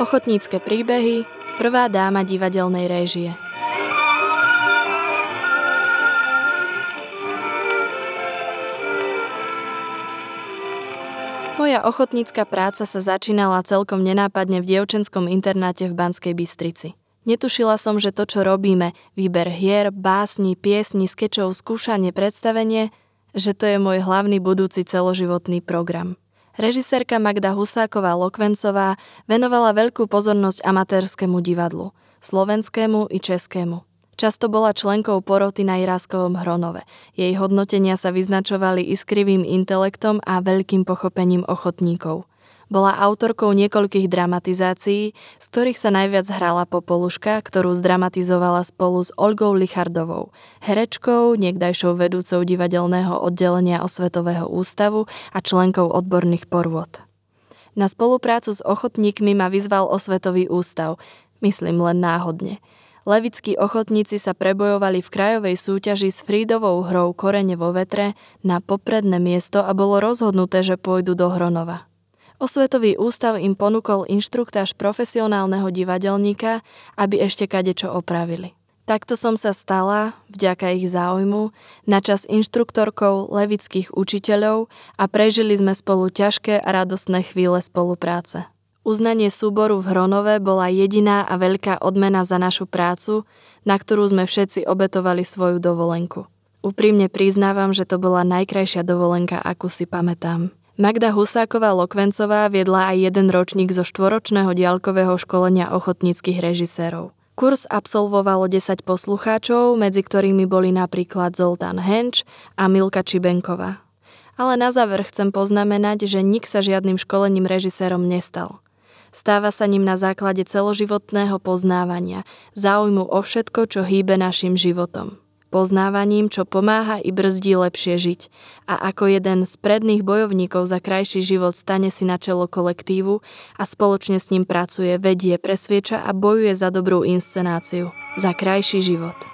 Ochotnícke príbehy, prvá dáma divadelnej réžie. Moja ochotnícka práca sa začínala celkom nenápadne v dievčenskom internáte v Banskej Bystrici. Netušila som, že to, čo robíme, výber hier, básni, piesni, skečov, skúšanie, predstavenie, že to je môj hlavný budúci celoživotný program. Režisérka Magda Husáková Lokvencová venovala veľkú pozornosť amatérskému divadlu, slovenskému i českému. Často bola členkou poroty na Iráskovom Hronove. Jej hodnotenia sa vyznačovali iskrivým intelektom a veľkým pochopením ochotníkov – bola autorkou niekoľkých dramatizácií, z ktorých sa najviac hrala Popoluška, ktorú zdramatizovala spolu s Olgou Lichardovou, herečkou, niekdajšou vedúcou divadelného oddelenia Osvetového ústavu a členkou odborných porvod. Na spoluprácu s ochotníkmi ma vyzval Osvetový ústav, myslím len náhodne. Levickí ochotníci sa prebojovali v krajovej súťaži s Frídovou hrou Korene vo vetre na popredné miesto a bolo rozhodnuté, že pôjdu do Hronova. Osvetový ústav im ponúkol inštruktáž profesionálneho divadelníka, aby ešte kadečo opravili. Takto som sa stala, vďaka ich záujmu, načas inštruktorkou levických učiteľov a prežili sme spolu ťažké a radostné chvíle spolupráce. Uznanie súboru v Hronove bola jediná a veľká odmena za našu prácu, na ktorú sme všetci obetovali svoju dovolenku. Úprimne priznávam, že to bola najkrajšia dovolenka, akú si pamätám. Magda Husáková Lokvencová viedla aj jeden ročník zo štvoročného diaľkového školenia ochotníckých režisérov. Kurs absolvovalo 10 poslucháčov, medzi ktorými boli napríklad Zoltán Henč a Milka Čibenková. Ale na záver chcem poznamenať, že nik sa žiadnym školením režisérom nestal. Stáva sa ním na základe celoživotného poznávania, záujmu o všetko, čo hýbe našim životom poznávaním, čo pomáha i brzdí lepšie žiť. A ako jeden z predných bojovníkov za krajší život stane si na čelo kolektívu a spoločne s ním pracuje, vedie, presvieča a bojuje za dobrú inscenáciu. Za krajší život.